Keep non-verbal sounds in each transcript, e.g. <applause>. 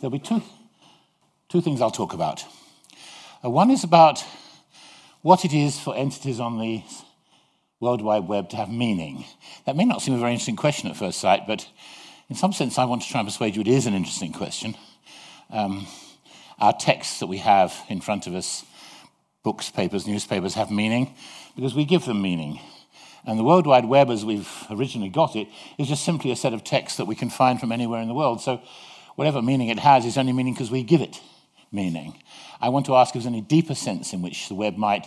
there'll be two, two things I'll talk about. Uh, one is about what it is for entities on the World Wide Web to have meaning. That may not seem a very interesting question at first sight, but in some sense, I want to try and persuade you it is an interesting question. Um, our texts that we have in front of us, books, papers, newspapers, have meaning because we give them meaning. And the World Wide Web, as we've originally got it, is just simply a set of texts that we can find from anywhere in the world. So whatever meaning it has is only meaning because we give it meaning. I want to ask if there's any deeper sense in which the web might,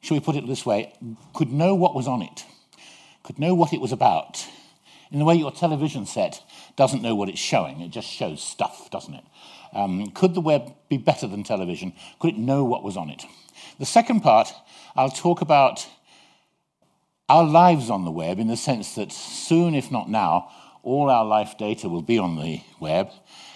shall we put it this way, could know what was on it, could know what it was about, in the way your television set doesn't know what it's showing, it just shows stuff, doesn't it? Um, could the web be better than television? Could it know what was on it? The second part, I'll talk about our lives on the web in the sense that soon, if not now, all our life data will be on the web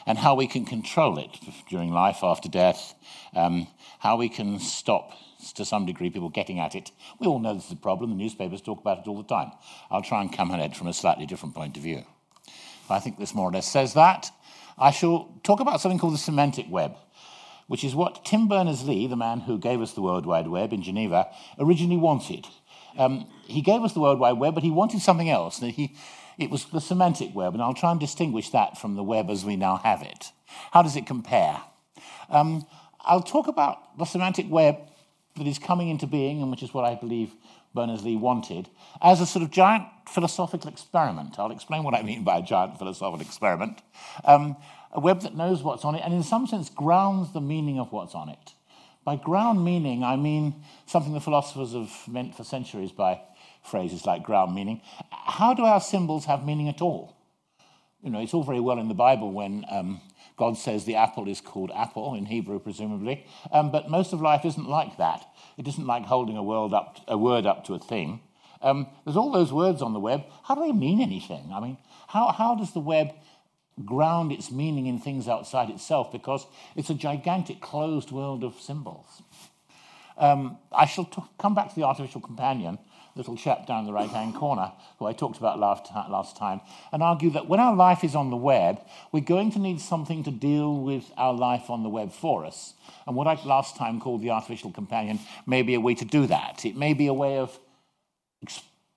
and how we can control it during life, after death, um, how we can stop, to some degree, people getting at it. We all know this is a problem. The newspapers talk about it all the time. I'll try and come at it from a slightly different point of view. I think this more or less says that. I shall talk about something called the semantic web, which is what Tim Berners-Lee, the man who gave us the World Wide Web in Geneva, originally wanted. Um, he gave us the World Wide Web, but he wanted something else. He, it was the semantic web, and I'll try and distinguish that from the web as we now have it. How does it compare? Um, I'll talk about the semantic web that is coming into being, and which is what I believe Berners-Lee wanted, as a sort of giant philosophical experiment. I'll explain what I mean by a giant philosophical experiment. Um, a web that knows what's on it, and in some sense grounds the meaning of what's on it. By ground meaning, I mean something the philosophers have meant for centuries by phrases like ground meaning. How do our symbols have meaning at all? You know, it's all very well in the Bible when um, God says the apple is called apple, in Hebrew, presumably, um, but most of life isn't like that. It isn't like holding a, world up, a word up to a thing. Um, there's all those words on the web. How do they mean anything? I mean, how, how does the web ground its meaning in things outside itself? Because it's a gigantic closed world of symbols. Um, I shall t- come back to the artificial companion little chap down the right hand corner, who I talked about last, last time, and argue that when our life is on the web, we're going to need something to deal with our life on the web for us. And what I last time called the artificial companion may be a way to do that. It may be a way of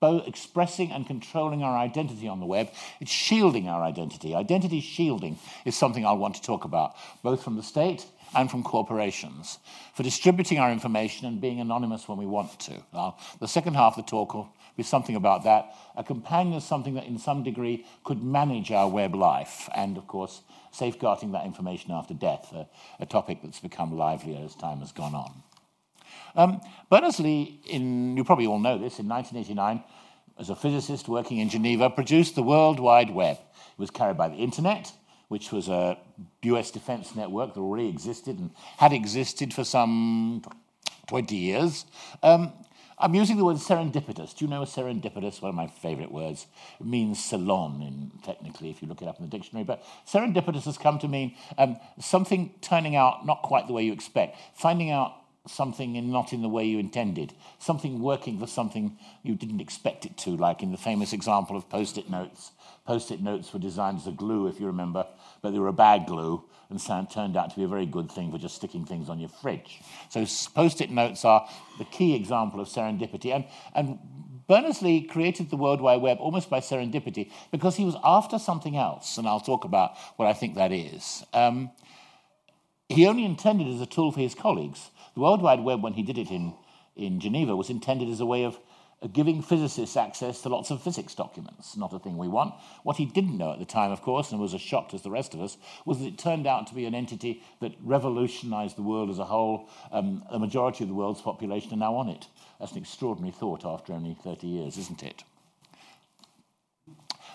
expressing and controlling our identity on the web. It's shielding our identity. Identity shielding is something I'll want to talk about, both from the state and from corporations for distributing our information and being anonymous when we want to. Now, the second half of the talk will be something about that. A companion is something that, in some degree, could manage our web life, and of course, safeguarding that information after death, a, a topic that's become livelier as time has gone on. Um, Berners-Lee, in, you probably all know this, in 1989, as a physicist working in Geneva, produced the World Wide Web. It was carried by the internet, which was a US defense network that already existed and had existed for some 20 years. Um, I'm using the word serendipitous. Do you know serendipitous? One of my favorite words. It means Ceylon, in, technically, if you look it up in the dictionary. But serendipitous has come to mean um, something turning out not quite the way you expect, finding out something in, not in the way you intended, something working for something you didn't expect it to, like in the famous example of post it notes. Post it notes were designed as a glue, if you remember, but they were a bad glue and turned out to be a very good thing for just sticking things on your fridge. So post-it notes are the key example of serendipity. And, and Berners-Lee created the World Wide Web almost by serendipity because he was after something else, and I'll talk about what I think that is. Um, he only intended it as a tool for his colleagues. The World Wide Web, when he did it in, in Geneva, was intended as a way of giving physicists access to lots of physics documents, not a thing we want. What he didn't know at the time, of course, and was as shocked as the rest of us, was that it turned out to be an entity that revolutionized the world as a whole. Um, the majority of the world's population are now on it. That's an extraordinary thought after only 30 years, isn't it?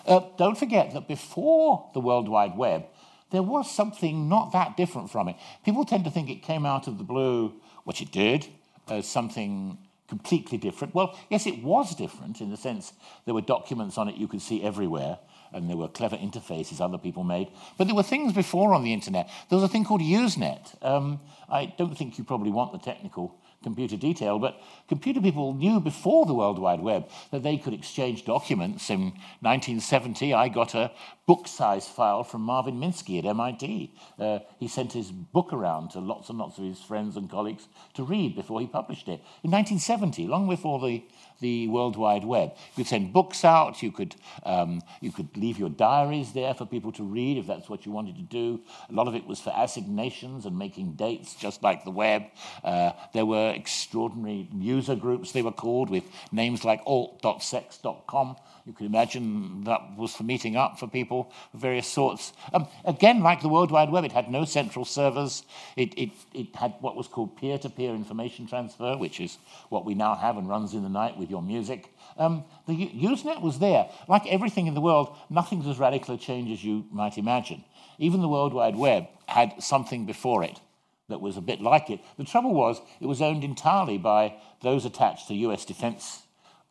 Uh, don't forget that before the World Wide Web, there was something not that different from it. People tend to think it came out of the blue, which it did, as something completely different. Well, yes, it was different in the sense there were documents on it you could see everywhere, and there were clever interfaces other people made. But there were things before on the internet. There was a thing called Usenet. Um, I don't think you probably want the technical computer detail, but computer people knew before the World Wide Web that they could exchange documents. In 1970, I got a book-sized file from Marvin Minsky at MIT. Uh, he sent his book around to lots and lots of his friends and colleagues to read before he published it. In 1970, long before the, the World Wide Web, you could send books out, you could, um, you could leave your diaries there for people to read if that's what you wanted to do. A lot of it was for assignations and making dates, just like the web. Uh, there were extraordinary user groups, they were called, with names like alt.sex.com, you can imagine that was for meeting up for people of various sorts. Um, again, like the World Wide Web, it had no central servers. It, it, it had what was called peer-to-peer information transfer, which is what we now have and runs in the night with your music. Um, the Usenet was there. Like everything in the world, nothing's as radical a change as you might imagine. Even the World Wide Web had something before it that was a bit like it. The trouble was, it was owned entirely by those attached to US defense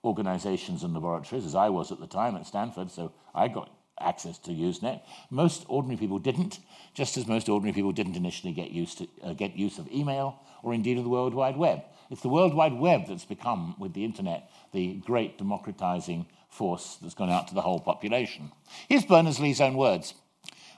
organizations and laboratories, as I was at the time at Stanford, so I got access to Usenet. Most ordinary people didn't, just as most ordinary people didn't initially get, used to, uh, get use of email or indeed of the World Wide Web. It's the World Wide Web that's become, with the internet, the great democratizing force that's gone out to the whole population. Here's Berners-Lee's own words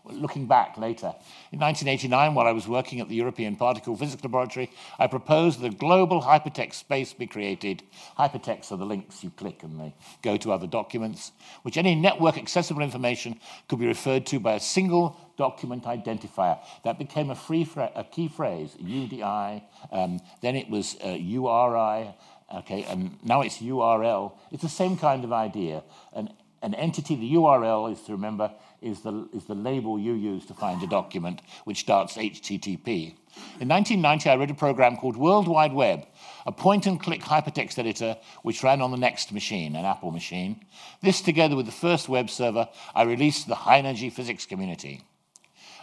looking back later. In 1989, while I was working at the European Particle Physics Laboratory, I proposed that a global hypertext space be created. Hypertexts are the links you click and they go to other documents, which any network accessible information could be referred to by a single document identifier. That became a, free a key phrase, UDI, um, then it was uh, URI, okay, and now it's URL. It's the same kind of idea. An, an entity, the URL is to remember, is the, is the label you use to find a document, which starts HTTP. In 1990, I wrote a program called World Wide Web, a point-and-click hypertext editor which ran on the NeXT machine, an Apple machine. This, together with the first web server, I released to the high-energy physics community.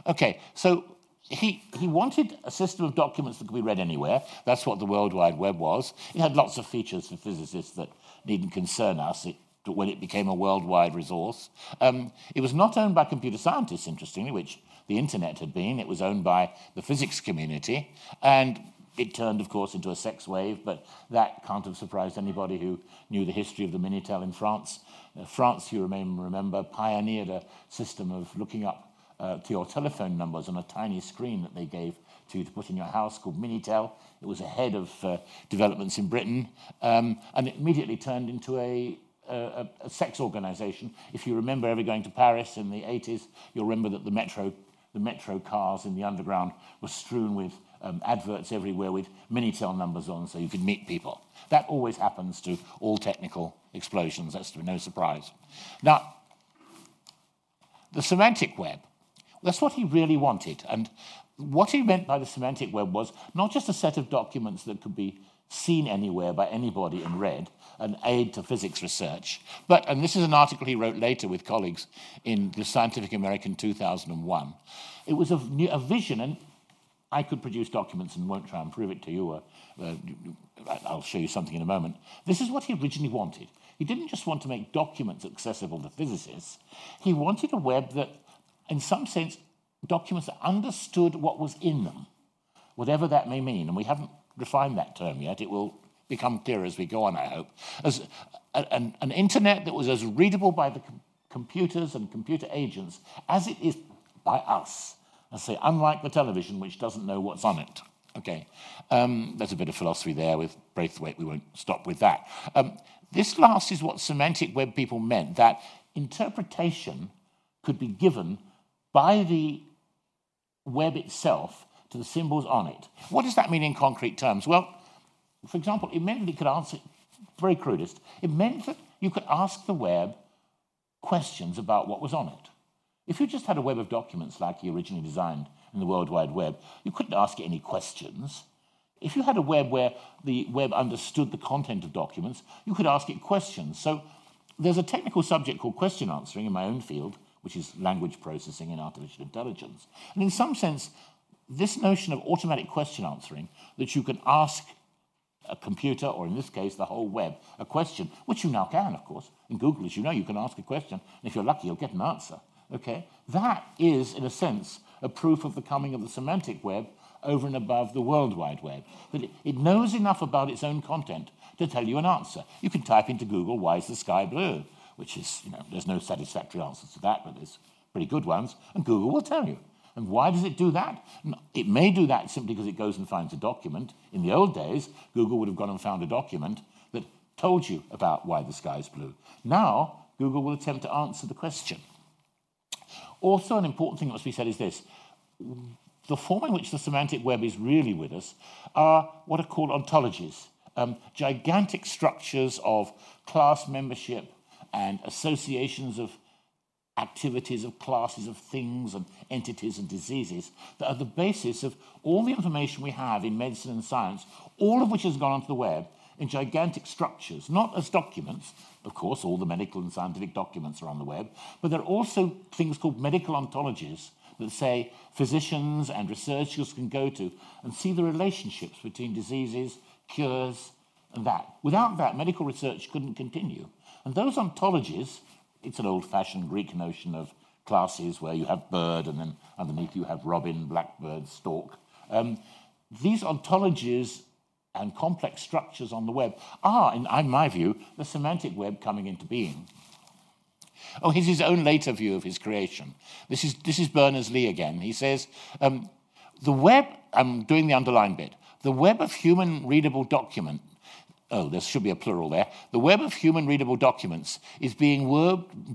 Okay, so he, he wanted a system of documents that could be read anywhere. That's what the World Wide Web was. It had lots of features for physicists that needn't concern us. It when it became a worldwide resource. Um, it was not owned by computer scientists, interestingly, which the internet had been. It was owned by the physics community. And it turned, of course, into a sex wave, but that can't have surprised anybody who knew the history of the Minitel in France. Uh, France, you remember, remember, pioneered a system of looking up uh, to your telephone numbers on a tiny screen that they gave to, you to put in your house called Minitel. It was ahead of uh, developments in Britain, um, and it immediately turned into a a, a, sex organization. If you remember ever going to Paris in the 80s, you'll remember that the metro, the metro cars in the underground were strewn with um, adverts everywhere with Minitel numbers on so you could meet people. That always happens to all technical explosions. That's to no surprise. Now, the semantic web, that's what he really wanted. And what he meant by the semantic web was not just a set of documents that could be seen anywhere by anybody and read, an aid to physics research. But, and this is an article he wrote later with colleagues in the Scientific American 2001, it was a, a vision, and I could produce documents and won't try and prove it to you, or, uh, I'll show you something in a moment. This is what he originally wanted. He didn't just want to make documents accessible to physicists, he wanted a web that, in some sense, documents that understood what was in them, whatever that may mean. And we haven't refined that term yet. It will become clearer as we go on, I hope. As an, an internet that was as readable by the com computers and computer agents as it is by us. I say, unlike the television, which doesn't know what's on it. Okay, um, there's a bit of philosophy there with Braithwaite. We won't stop with that. Um, this last is what semantic web people meant, that interpretation could be given by the web itself to the symbols on it. What does that mean in concrete terms? Well, for example, it meant that it could answer, very crudest, it meant that you could ask the web questions about what was on it. If you just had a web of documents like you originally designed in the World Wide Web, you couldn't ask it any questions. If you had a web where the web understood the content of documents, you could ask it questions. So there's a technical subject called question answering in my own field, which is language processing and artificial intelligence. And in some sense, this notion of automatic question answering, that you can ask a computer, or in this case, the whole web, a question, which you now can, of course. In Google, as you know, you can ask a question, and if you're lucky, you'll get an answer. Okay? That is, in a sense, a proof of the coming of the semantic web over and above the World Wide Web. That it, knows enough about its own content to tell you an answer. You can type into Google, why is the sky blue? Which is, you know, there's no satisfactory answers to that, but there's pretty good ones, and Google will tell you. And why does it do that? It may do that simply because it goes and finds a document. In the old days, Google would have gone and found a document that told you about why the sky is blue. Now, Google will attempt to answer the question. Also, an important thing that must be said is this. The form in which the semantic web is really with us are what are called ontologies, um, gigantic structures of class membership and associations of activities of classes of things and entities and diseases that are the basis of all the information we have in medicine and science, all of which has gone onto the web in gigantic structures, not as documents. Of course, all the medical and scientific documents are on the web, but there are also things called medical ontologies that say physicians and researchers can go to and see the relationships between diseases, cures, and that. Without that, medical research couldn't continue. And those ontologies it's an old-fashioned Greek notion of classes where you have bird and then underneath you have robin, blackbird, stork. Um, these ontologies and complex structures on the web are, in, my view, the semantic web coming into being. Oh, here's his own later view of his creation. This is, this is Berners-Lee again. He says, um, the web, I'm doing the underlined bit, the web of human readable document oh, there should be a plural there, the web of human readable documents is being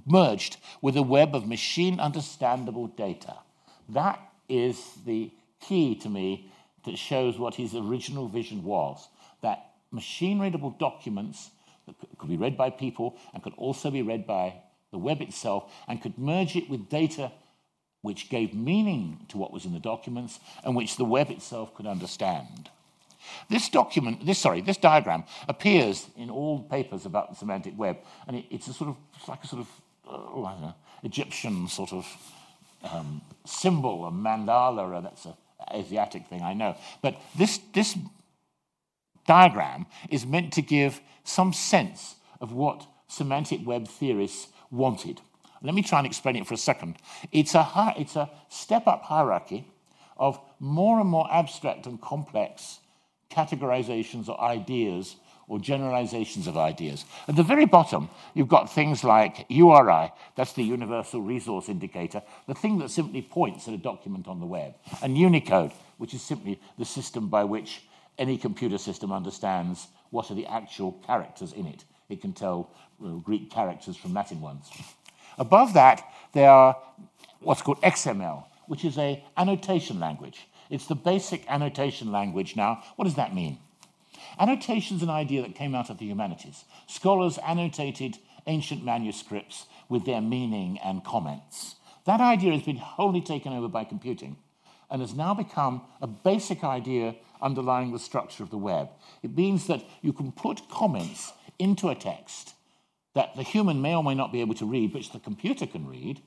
merged with a web of machine understandable data. That is the key to me that shows what his original vision was that machine readable documents that could be read by people and could also be read by the web itself and could merge it with data which gave meaning to what was in the documents and which the web itself could understand. This document, this sorry, this diagram appears in all papers about the semantic web, and it, it's a sort of it's like a sort of know, Egyptian sort of um, symbol, a mandala, or that's an Asiatic thing, I know. But this this diagram is meant to give some sense of what semantic web theorists wanted. Let me try and explain it for a second. It's a, it's a step up hierarchy of more and more abstract and complex categorizations or ideas or generalizations of ideas. At the very bottom, you've got things like URI, that's the Universal Resource Indicator, the thing that simply points at a document on the web, and Unicode, which is simply the system by which any computer system understands what are the actual characters in it. It can tell Greek characters from Latin ones. Above that, there are what's called XML, which is a annotation language. It's the basic annotation language now. What does that mean? Annotation is an idea that came out of the humanities. Scholars annotated ancient manuscripts with their meaning and comments. That idea has been wholly taken over by computing and has now become a basic idea underlying the structure of the web. It means that you can put comments into a text that the human may or may not be able to read, which the computer can read,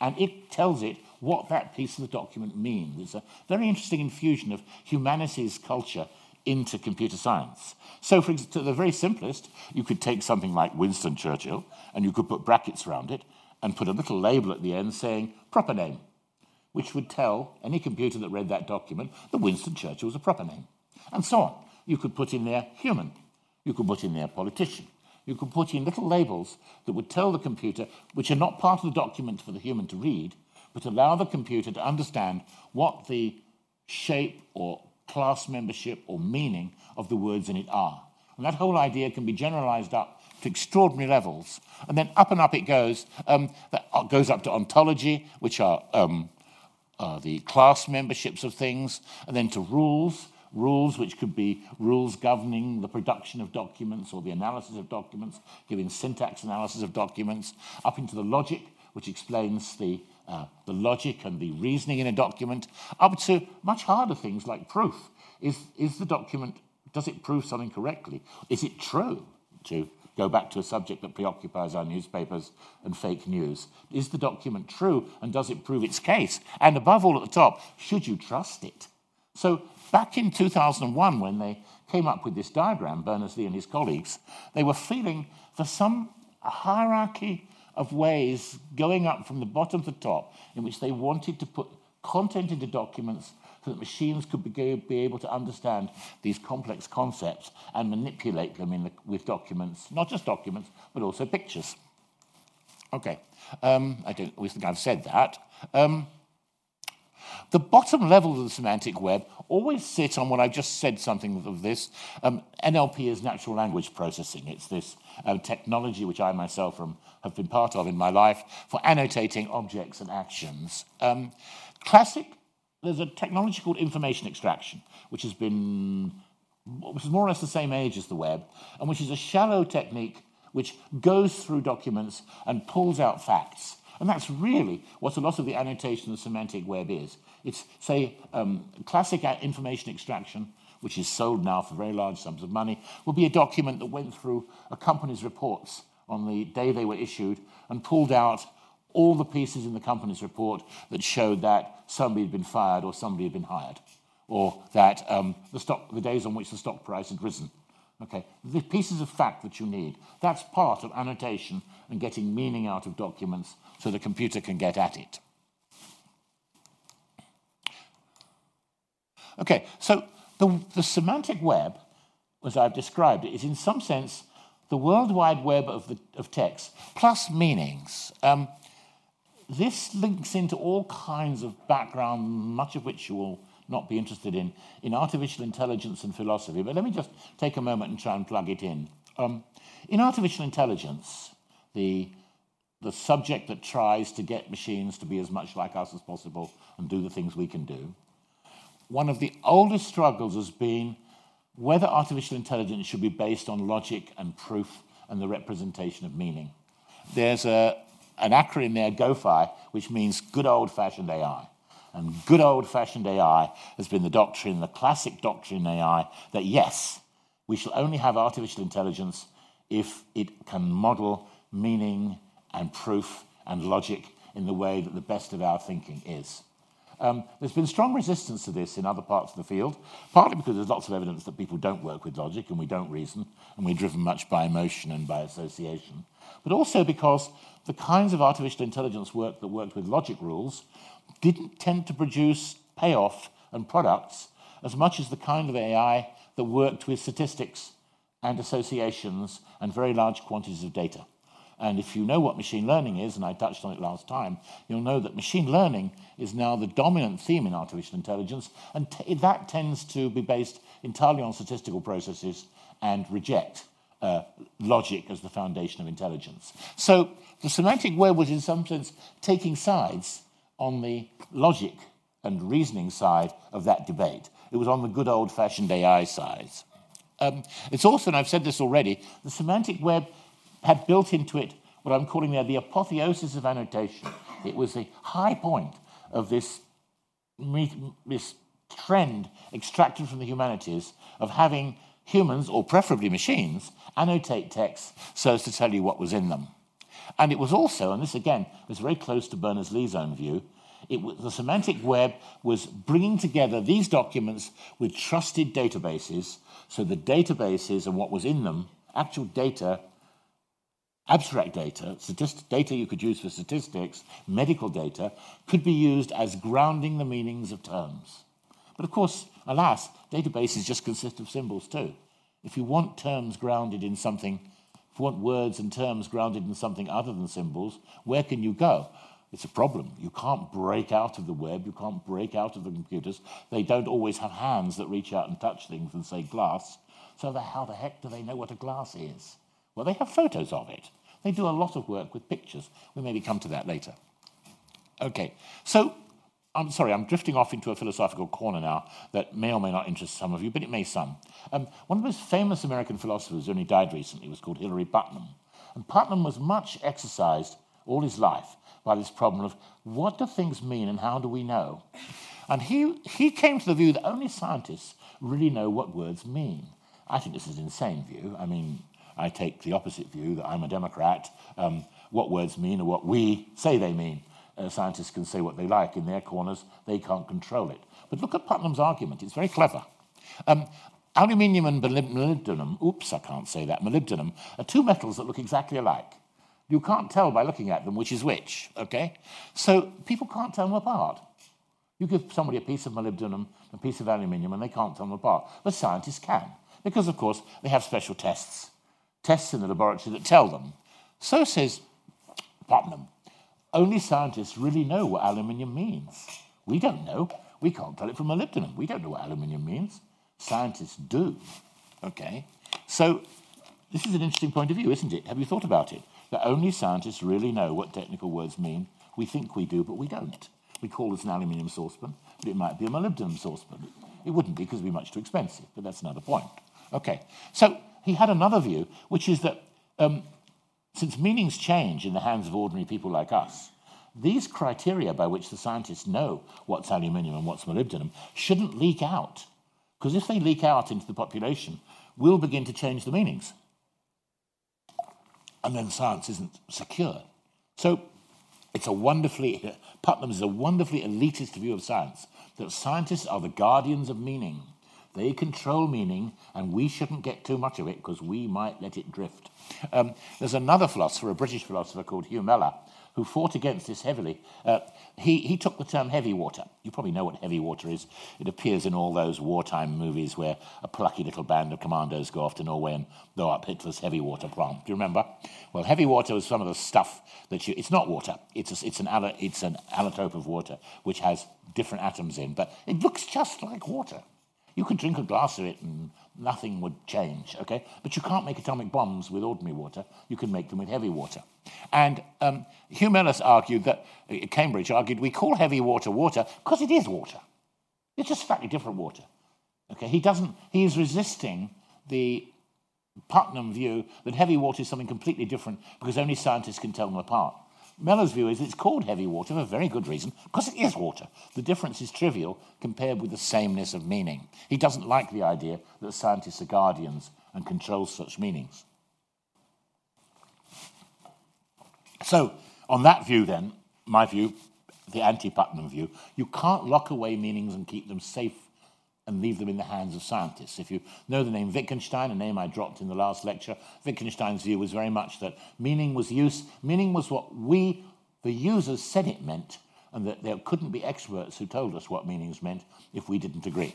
and it tells it what that piece of the document means. It's a very interesting infusion of humanities culture into computer science. So, for to the very simplest, you could take something like Winston Churchill and you could put brackets around it and put a little label at the end saying proper name, which would tell any computer that read that document that Winston Churchill was a proper name, and so on. You could put in there human, you could put in there politician, you could put in little labels that would tell the computer, which are not part of the document for the human to read, but allow the computer to understand what the shape or class membership or meaning of the words in it are. And that whole idea can be generalized up to extraordinary levels. And then up and up it goes. Um, that goes up to ontology, which are um, uh, the class memberships of things, and then to rules, rules which could be rules governing the production of documents or the analysis of documents, giving syntax analysis of documents, up into the logic, which explains the, uh, the logic and the reasoning in a document, up to much harder things like proof. Is, is the document, does it prove something correctly? Is it true? To go back to a subject that preoccupies our newspapers and fake news. Is the document true and does it prove its case? And above all, at the top, should you trust it? So back in 2001, when they came up with this diagram, Berners-Lee and his colleagues, they were feeling for some hierarchy of ways going up from the bottom to the top in which they wanted to put content into documents so that machines could be, be able to understand these complex concepts and manipulate them the, with documents, not just documents, but also pictures. Okay, um, I don't always think I've said that. Um, the bottom level of the semantic web always sit on what I've just said something of this. Um, NLP is natural language processing. It's this uh, technology which I myself am, have been part of in my life for annotating objects and actions. Um, classic, there's a technology called information extraction, which has been which is more or less the same age as the web, and which is a shallow technique which goes through documents and pulls out facts. And that's really what a lot of the annotation of the semantic web is. It's, say, um, classic information extraction, which is sold now for very large sums of money, will be a document that went through a company's reports on the day they were issued and pulled out all the pieces in the company's report that showed that somebody had been fired or somebody had been hired, or that um, the, stock, the days on which the stock price had risen. Okay, the pieces of fact that you need. That's part of annotation and getting meaning out of documents so the computer can get at it. Okay, so the, the semantic web, as I've described it, is in some sense the World Wide Web of, the, of text plus meanings. Um, this links into all kinds of background, much of which you will not be interested in, in artificial intelligence and philosophy. But let me just take a moment and try and plug it in. Um, in artificial intelligence, the, the subject that tries to get machines to be as much like us as possible and do the things we can do, one of the oldest struggles has been whether artificial intelligence should be based on logic and proof and the representation of meaning. There's a, an acronym there, GOFAI, which means good old fashioned AI. And good old fashioned AI has been the doctrine, the classic doctrine in AI, that yes, we shall only have artificial intelligence if it can model meaning and proof and logic in the way that the best of our thinking is. Um, there's been strong resistance to this in other parts of the field, partly because there's lots of evidence that people don't work with logic and we don't reason, and we're driven much by emotion and by association, but also because the kinds of artificial intelligence work that worked with logic rules didn't tend to produce payoff and products as much as the kind of AI that worked with statistics and associations and very large quantities of data. And if you know what machine learning is, and I touched on it last time, you'll know that machine learning is now the dominant theme in artificial intelligence, and that tends to be based entirely on statistical processes and reject uh, logic as the foundation of intelligence. So the semantic web was, in some sense, taking sides on the logic and reasoning side of that debate. It was on the good old fashioned AI side. Um, it's also, and I've said this already, the semantic web had built into it what I'm calling there the apotheosis of annotation. It was the high point of this, this trend extracted from the humanities of having humans, or preferably machines, annotate texts so as to tell you what was in them. And it was also, and this again was very close to Berners-Lee's own view, it was, the semantic web was bringing together these documents with trusted databases, so the databases and what was in them, actual data, Abstract data, so just data you could use for statistics, medical data, could be used as grounding the meanings of terms. But of course, alas, databases just consist of symbols too. If you want terms grounded in something, if you want words and terms grounded in something other than symbols, where can you go? It's a problem. You can't break out of the web, you can't break out of the computers. They don't always have hands that reach out and touch things and say glass. So how the heck do they know what a glass is? Well, they have photos of it. They do a lot of work with pictures. We maybe come to that later. Okay, so I'm sorry, I'm drifting off into a philosophical corner now that may or may not interest some of you, but it may some. Um, one of the most famous American philosophers who only died recently was called Hilary Putnam. And Putnam was much exercised all his life by this problem of what do things mean and how do we know? And he, he came to the view that only scientists really know what words mean. I think this is an insane view. I mean, I take the opposite view that I'm a Democrat. Um, what words mean or what we say they mean. Uh, scientists can say what they like in their corners, they can't control it. But look at Putnam's argument, it's very clever. Um, aluminium and molybdenum, oops, I can't say that, molybdenum, are two metals that look exactly alike. You can't tell by looking at them which is which, okay? So people can't tell them apart. You give somebody a piece of molybdenum, and a piece of aluminium, and they can't tell them apart. But scientists can, because, of course, they have special tests tests in the laboratory that tell them. So says Putnam, only scientists really know what aluminium means. We don't know. We can't tell it from molybdenum. We don't know what aluminium means. Scientists do. Okay? So, this is an interesting point of view, isn't it? Have you thought about it? That only scientists really know what technical words mean. We think we do, but we don't. We call this an aluminium saucepan, but it might be a molybdenum saucepan. It wouldn't be because it would be much too expensive, but that's another point. Okay, so he had another view, which is that um, since meanings change in the hands of ordinary people like us, these criteria by which the scientists know what's aluminium and what's molybdenum shouldn't leak out. Because if they leak out into the population, we'll begin to change the meanings. And then science isn't secure. So it's a wonderfully, <laughs> Putnam is a wonderfully elitist view of science, that scientists are the guardians of meaning. They control meaning, and we shouldn't get too much of it because we might let it drift. Um, there's another philosopher, a British philosopher called Hugh Mellor, who fought against this heavily. Uh, he, he took the term heavy water. You probably know what heavy water is. It appears in all those wartime movies where a plucky little band of commandos go off to Norway and blow up Hitler's heavy water plant. Do you remember? Well, heavy water was some of the stuff that you. It's not water. It's a, it's an it's an allotrope of water which has different atoms in, but it looks just like water. You could drink a glass of it and nothing would change, okay? But you can't make atomic bombs with ordinary water. You can make them with heavy water. And um, Hugh Mellors argued that, uh, Cambridge argued, we call heavy water water because it is water. It's just slightly different water. Okay, he doesn't, he is resisting the Putnam view that heavy water is something completely different because only scientists can tell them apart. Mellor's view is it's called heavy water for a very good reason, because it is water. The difference is trivial compared with the sameness of meaning. He doesn't like the idea that scientists are guardians and control such meanings. So, on that view, then, my view, the anti Putnam view, you can't lock away meanings and keep them safe and leave them in the hands of scientists. If you know the name Wittgenstein, a name I dropped in the last lecture, Wittgenstein's view was very much that meaning was use, meaning was what we, the users, said it meant, and that there couldn't be experts who told us what meanings meant if we didn't agree.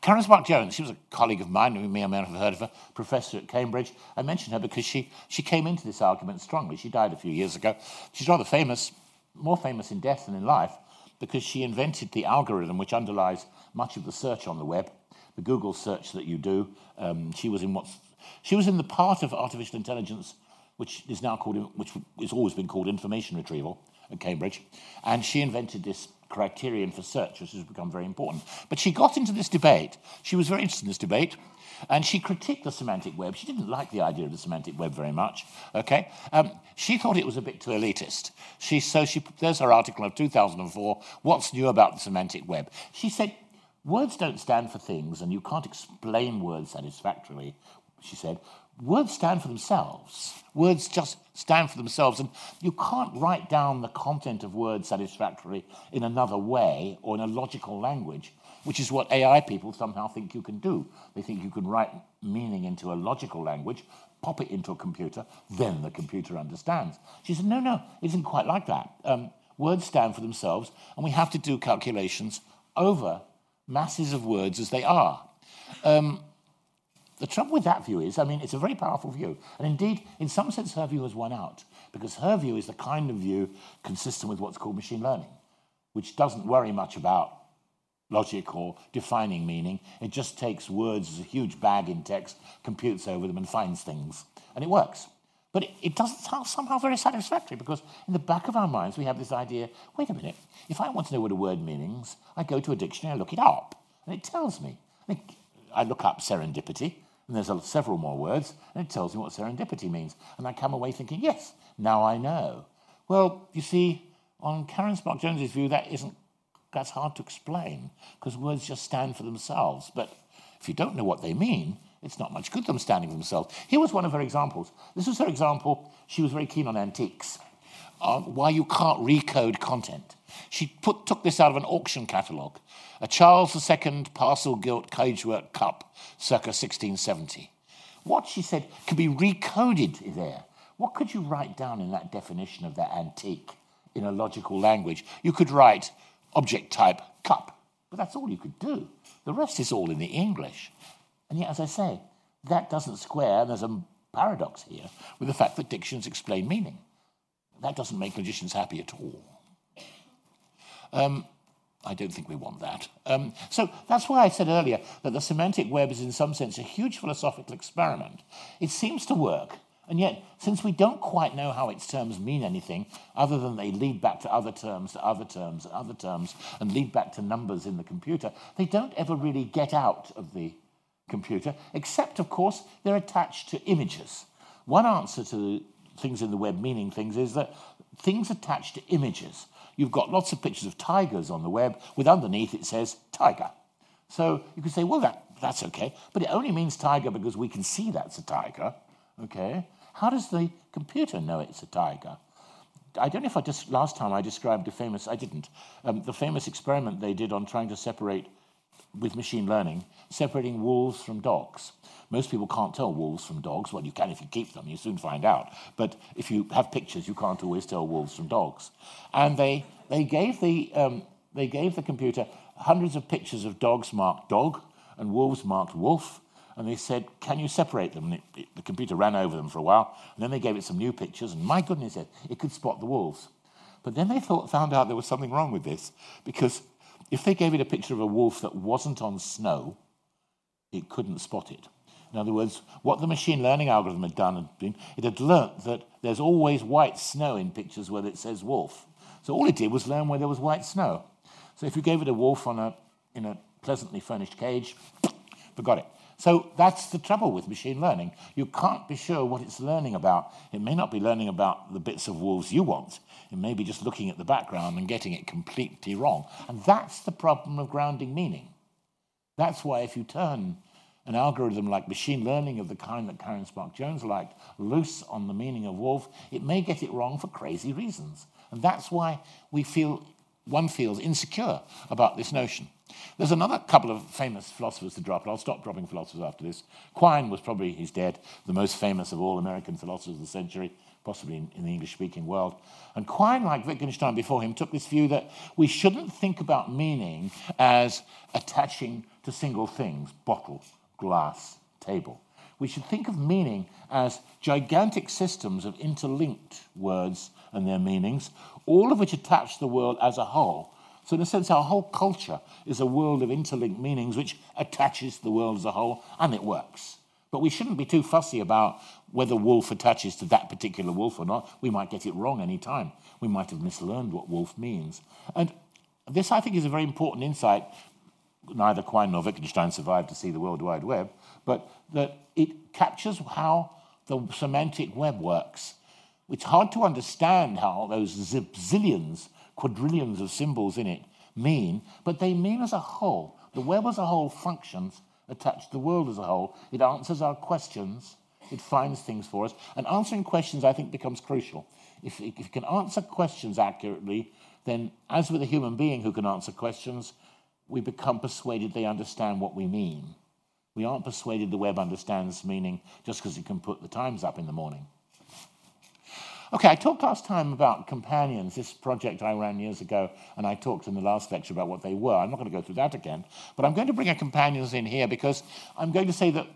Karen Spärck Jones, she was a colleague of mine, you may or may not have heard of her, professor at Cambridge. I mentioned her because she, she came into this argument strongly. She died a few years ago. She's rather famous, more famous in death than in life, because she invented the algorithm which underlies much of the search on the web, the Google search that you do. Um, she was in what's she was in the part of artificial intelligence which is now called which has always been called information retrieval at Cambridge, and she invented this criterion for search, which has become very important. But she got into this debate. She was very interested in this debate. And she critiqued the semantic web. She didn't like the idea of the semantic web very much. Okay, um, she thought it was a bit too elitist. She so she there's her article of 2004. What's new about the semantic web? She said Words don't stand for things, and you can't explain words satisfactorily, she said. Words stand for themselves. Words just stand for themselves, and you can't write down the content of words satisfactorily in another way or in a logical language, which is what AI people somehow think you can do. They think you can write meaning into a logical language, pop it into a computer, then the computer understands. She said, No, no, it isn't quite like that. Um, words stand for themselves, and we have to do calculations over masses of words as they are. Um, the trouble with that view is, I mean, it's a very powerful view. And indeed, in some sense, her view has won out because her view is the kind of view consistent with what's called machine learning, which doesn't worry much about logic or defining meaning. It just takes words as a huge bag in text, computes over them, and finds things. And it works. But it, doesn't sound somehow very satisfactory because in the back of our minds we have this idea wait a minute, if I want to know what a word means, I go to a dictionary, I look it up, and it tells me. I look up serendipity, and there's several more words, and it tells me what serendipity means. And I come away thinking, yes, now I know. Well, you see, on Karen Spärck Jones's view, that isn't that's hard to explain because words just stand for themselves. But if you don't know what they mean, it's not much good them standing themselves. Here was one of her examples. This was her example. She was very keen on antiques, uh, why you can't recode content. She put, took this out of an auction catalogue, a Charles II parcel gilt cagework cup, circa 1670. What, she said, could be recoded there? What could you write down in that definition of that antique in a logical language? You could write object type cup, but that's all you could do. The rest is all in the English. And yet, as I say, that doesn't square, there's a paradox here, with the fact that dictions explain meaning. that doesn't make logicians happy at all. Um, I don't think we want that. Um, so that's why I said earlier that the semantic web is, in some sense, a huge philosophical experiment. It seems to work, and yet, since we don't quite know how its terms mean anything, other than they lead back to other terms, to other terms, to other terms, and lead back to numbers in the computer, they don't ever really get out of the computer, except, of course, they're attached to images. One answer to the things in the web meaning things is that things attached to images you've got lots of pictures of tigers on the web with underneath it says tiger. So you could say, well, that, that's okay, but it only means tiger because we can see that's a tiger. Okay. How does the computer know it's a tiger? I don't know if I just last time I described a famous, I didn't, um, the famous experiment they did on trying to separate with machine learning, separating wolves from dogs. Most people can't tell wolves from dogs. Well, you can if you keep them, you soon find out. But if you have pictures, you can't always tell wolves from dogs. And they, they, gave, the, um, they gave the computer hundreds of pictures of dogs marked dog and wolves marked wolf. And they said, Can you separate them? And it, it, the computer ran over them for a while. And then they gave it some new pictures. And my goodness, it, it could spot the wolves. But then they thought, found out there was something wrong with this because if they gave it a picture of a wolf that wasn't on snow, it couldn't spot it. In other words, what the machine learning algorithm had done, had been, it had learnt that there's always white snow in pictures where it says wolf. So all it did was learn where there was white snow. So if you gave it a wolf on a, in a pleasantly furnished cage, <tsk> forgot it. So that's the trouble with machine learning. You can't be sure what it's learning about. It may not be learning about the bits of wolves you want. It may be just looking at the background and getting it completely wrong. And that's the problem of grounding meaning. That's why if you turn an algorithm like machine learning of the kind that Karen Spärck Jones liked, loose on the meaning of wolf, it may get it wrong for crazy reasons. And that's why we feel, one feels insecure about this notion. There's another couple of famous philosophers to drop, I'll stop dropping philosophers after this. Quine was probably, he's dead, the most famous of all American philosophers of the century, possibly in, in the English speaking world. And Quine, like Wittgenstein before him, took this view that we shouldn't think about meaning as attaching to single things, bottle, glass table. We should think of meaning as gigantic systems of interlinked words and their meanings, all of which attach the world as a whole. So, in a sense, our whole culture is a world of interlinked meanings which attaches to the world as a whole, and it works. But we shouldn't be too fussy about whether wolf attaches to that particular wolf or not. We might get it wrong any time. We might have mislearned what wolf means. And this, I think, is a very important insight neither Quine nor Wittgenstein survived to see the World Wide Web, but that it captures how the semantic web works. It's hard to understand how those zillions, quadrillions of symbols in it mean, but they mean as a whole. The web as a whole functions attached to the world as a whole. It answers our questions, it finds things for us, and answering questions, I think, becomes crucial. If, if you can answer questions accurately, then, as with a human being who can answer questions, we become persuaded they understand what we mean. We aren't persuaded the web understands meaning just because it can put the times up in the morning. Okay, I talked last time about companions, this project I ran years ago, and I talked in the last lecture about what they were. I'm not going to go through that again, but I'm going to bring a companions in here because I'm going to say that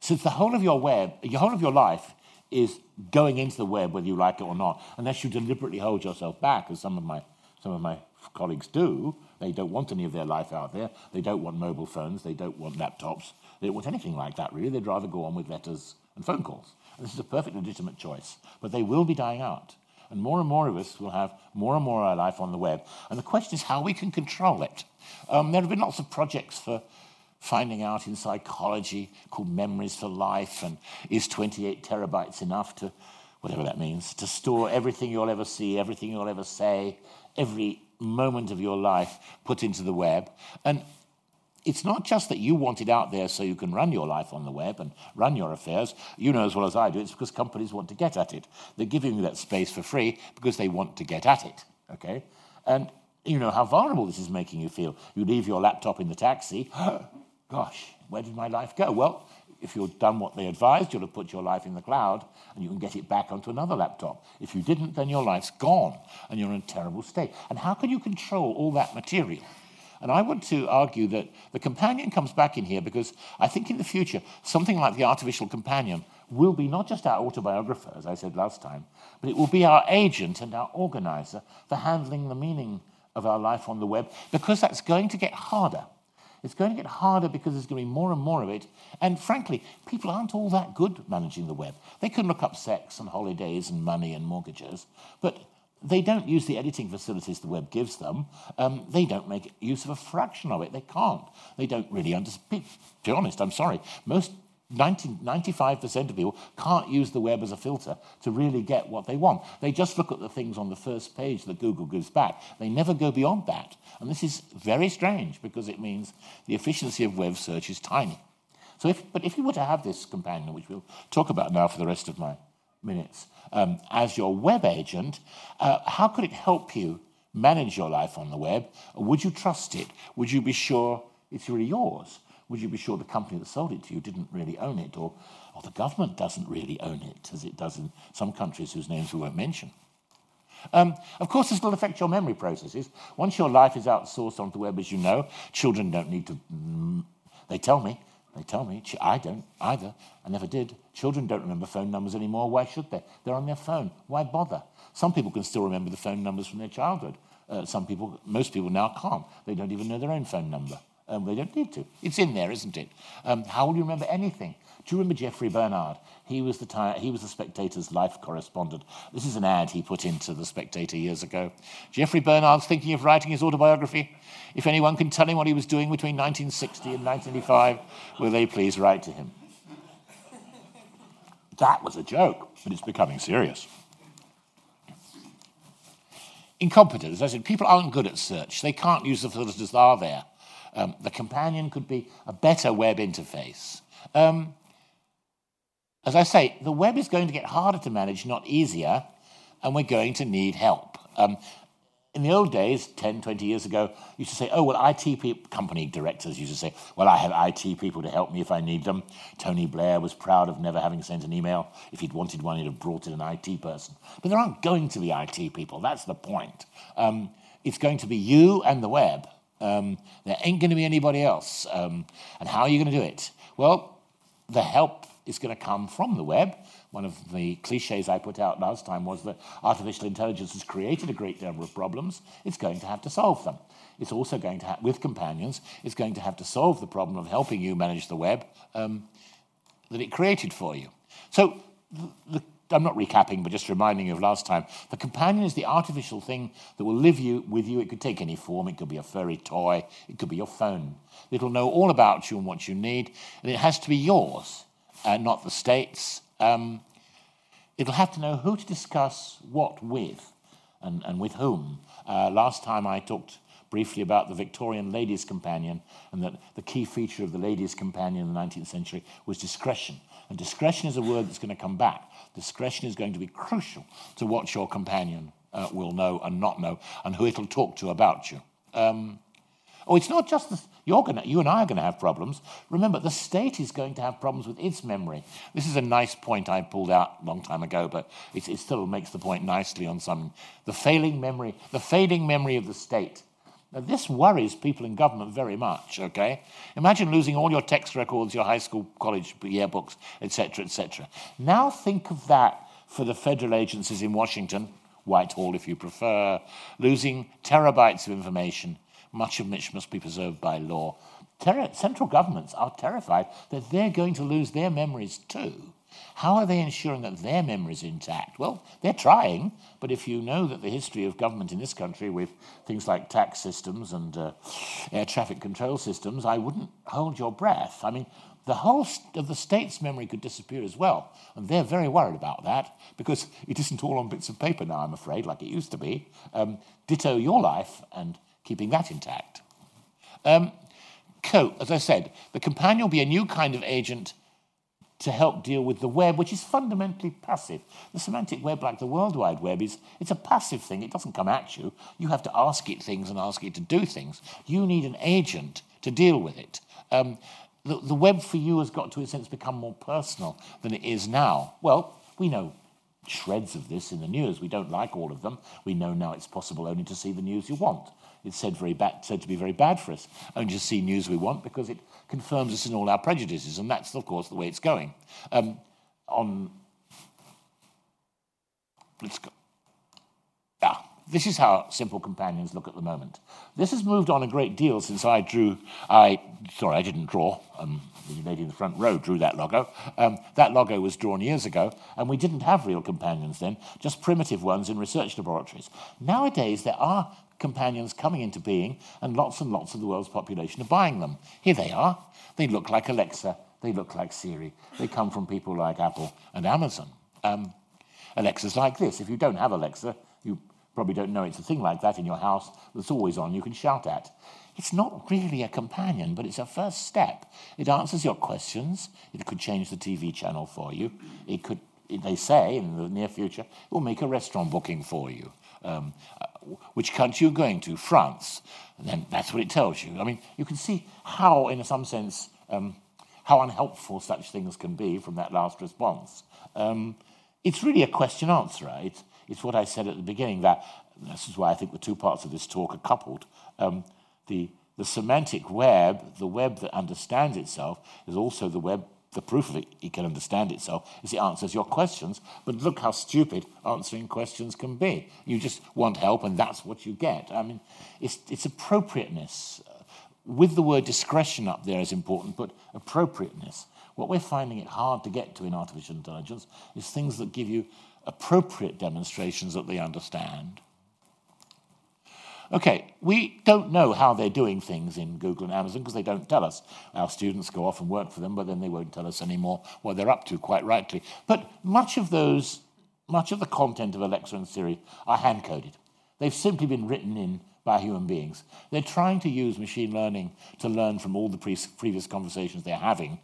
since the whole of your web, the whole of your life is going into the web, whether you like it or not, unless you deliberately hold yourself back, as some of my some of my colleagues do, they don't want any of their life out there. They don't want mobile phones. They don't want laptops. They don't want anything like that, really. They'd rather go on with letters and phone calls. This is a perfectly legitimate choice. But they will be dying out. And more and more of us will have more and more of our life on the web. And the question is how we can control it. Um, there have been lots of projects for finding out in psychology called Memories for Life and is 28 terabytes enough to, whatever that means, to store everything you'll ever see, everything you'll ever say, every moment of your life put into the web. And it's not just that you want it out there so you can run your life on the web and run your affairs. You know as well as I do, it's because companies want to get at it. They're giving you that space for free because they want to get at it. Okay? And you know how vulnerable this is making you feel. You leave your laptop in the taxi. <gasps> Gosh, where did my life go? Well, if you'd done what they advised, you'd have put your life in the cloud and you can get it back onto another laptop. If you didn't, then your life's gone and you're in a terrible state. And how can you control all that material? And I want to argue that the companion comes back in here because I think in the future, something like the artificial companion will be not just our autobiographer, as I said last time, but it will be our agent and our organizer for handling the meaning of our life on the web, because that's going to get harder. It's going to get harder because there's going to be more and more of it. And frankly, people aren't all that good managing the web. They can look up sex and holidays and money and mortgages, but they don't use the editing facilities the web gives them. Um, they don't make use of a fraction of it. They can't. They don't really understand. To be honest, I'm sorry. Most 90, 95% of people can't use the web as a filter to really get what they want. They just look at the things on the first page that Google gives back. They never go beyond that. And this is very strange because it means the efficiency of web search is tiny. So if, but if you were to have this companion, which we'll talk about now for the rest of my minutes, um, as your web agent, uh, how could it help you manage your life on the web? Would you trust it? Would you be sure it's really yours? would you be sure the company that sold it to you didn't really own it, or, or the government doesn't really own it, as it does in some countries whose names we won't mention? Um, of course, this will affect your memory processes. Once your life is outsourced onto the web, as you know, children don't need to. Mm, they tell me, they tell me, I don't either. I never did. Children don't remember phone numbers anymore. Why should they? They're on their phone. Why bother? Some people can still remember the phone numbers from their childhood. Uh, some people, most people now can't. They don't even know their own phone number. Um, they don't need to. It's in there, isn't it? Um, how will you remember anything? Do you remember Jeffrey Bernard? He was the he was the Spectator's life correspondent. This is an ad he put into the Spectator years ago. Jeffrey Bernard's thinking of writing his autobiography. If anyone can tell him what he was doing between 1960 and 1985, will they please write to him? That was a joke, but it's becoming serious. Incompetence. I said, people aren't good at search. They can't use the filters that are there. Um, the companion could be a better web interface. Um, as I say, the web is going to get harder to manage, not easier, and we're going to need help. Um, in the old days, 10, 20 years ago, used to say, oh, well, IT people, company directors used to say, well, I have IT people to help me if I need them. Tony Blair was proud of never having sent an email. If he'd wanted one, he'd have brought in an IT person. But there aren't going to be IT people. That's the point. Um, it's going to be you and the web. Um, there ain't going to be anybody else. Um, and how are you going to do it? Well, the help is going to come from the web. One of the cliches I put out last time was that artificial intelligence has created a great number of problems. It's going to have to solve them. It's also going to, have, with companions, it's going to have to solve the problem of helping you manage the web um, that it created for you. So the, the I'm not recapping, but just reminding you of last time. The companion is the artificial thing that will live you with you. It could take any form. It could be a furry toy. It could be your phone. It'll know all about you and what you need, and it has to be yours, uh, not the state's. Um, it'll have to know who to discuss what with, and, and with whom. Uh, last time I talked briefly about the Victorian ladies' companion, and that the key feature of the ladies' companion in the 19th century was discretion. And discretion is a word that's going to come back. Discretion is going to be crucial to what your companion uh, will know and not know, and who it'll talk to about you. Um, oh, it's not just the, you're gonna, you and I are going to have problems. Remember, the state is going to have problems with its memory. This is a nice point I pulled out a long time ago, but it, it still makes the point nicely on some. The failing memory, the fading memory of the state now, this worries people in government very much, okay? Imagine losing all your text records, your high school, college yearbooks, etc., etc. Now think of that for the federal agencies in Washington, Whitehall if you prefer, losing terabytes of information, much of which must be preserved by law. Ter- central governments are terrified that they're going to lose their memories too. How are they ensuring that their memory is intact? Well, they're trying, but if you know that the history of government in this country with things like tax systems and uh, air traffic control systems, I wouldn't hold your breath. I mean, the whole of the state's memory could disappear as well. And they're very worried about that because it isn't all on bits of paper now, I'm afraid, like it used to be. Um, ditto your life and keeping that intact. Um, as I said, the companion will be a new kind of agent to help deal with the web, which is fundamentally passive. The semantic web, like the World Wide Web, is it's a passive thing. It doesn't come at you. You have to ask it things and ask it to do things. You need an agent to deal with it. Um, the, the web for you has got to, in a sense, become more personal than it is now. Well, we know shreds of this in the news. We don't like all of them. We know now it's possible only to see the news you want. It's said, very bad, said to be very bad for us only to see news we want because it confirms us in all our prejudices, and that's, of course, the way it's going. Um, on. Let's go. Yeah, this is how simple companions look at the moment. This has moved on a great deal since I drew. I sorry, I didn't draw. Um, the lady in the front row drew that logo. Um, that logo was drawn years ago, and we didn't have real companions then, just primitive ones in research laboratories. Nowadays, there are companions coming into being, and lots and lots of the world's population are buying them. Here they are. They look like Alexa. They look like Siri. They come from people like Apple and Amazon. Um, Alexa's like this. If you don't have Alexa, you probably don't know it's a thing like that in your house that's always on, you can shout at. It's not really a companion, but it's a first step. It answers your questions. It could change the TV channel for you. It could, they say, in the near future, it will make a restaurant booking for you. Um, which country you're going to, France. And then that's what it tells you. I mean, you can see how, in some sense, um, how unhelpful such things can be from that last response. Um, it's really a question answer, right? It's what I said at the beginning that this is why I think the two parts of this talk are coupled. Um, the, the semantic web, the web that understands itself, is also the web, the proof of it, it can understand itself, is it answers your questions. But look how stupid answering questions can be. You just want help, and that's what you get. I mean, it's, it's appropriateness. With the word discretion up there is important, but appropriateness. What we're finding it hard to get to in artificial intelligence is things that give you appropriate demonstrations that they understand. Okay, we don't know how they're doing things in Google and Amazon because they don't tell us. Our students go off and work for them, but then they won't tell us anymore what they're up to, quite rightly. But much of those, much of the content of Alexa and Siri are hand coded. They've simply been written in by human beings. They're trying to use machine learning to learn from all the pre- previous conversations they're having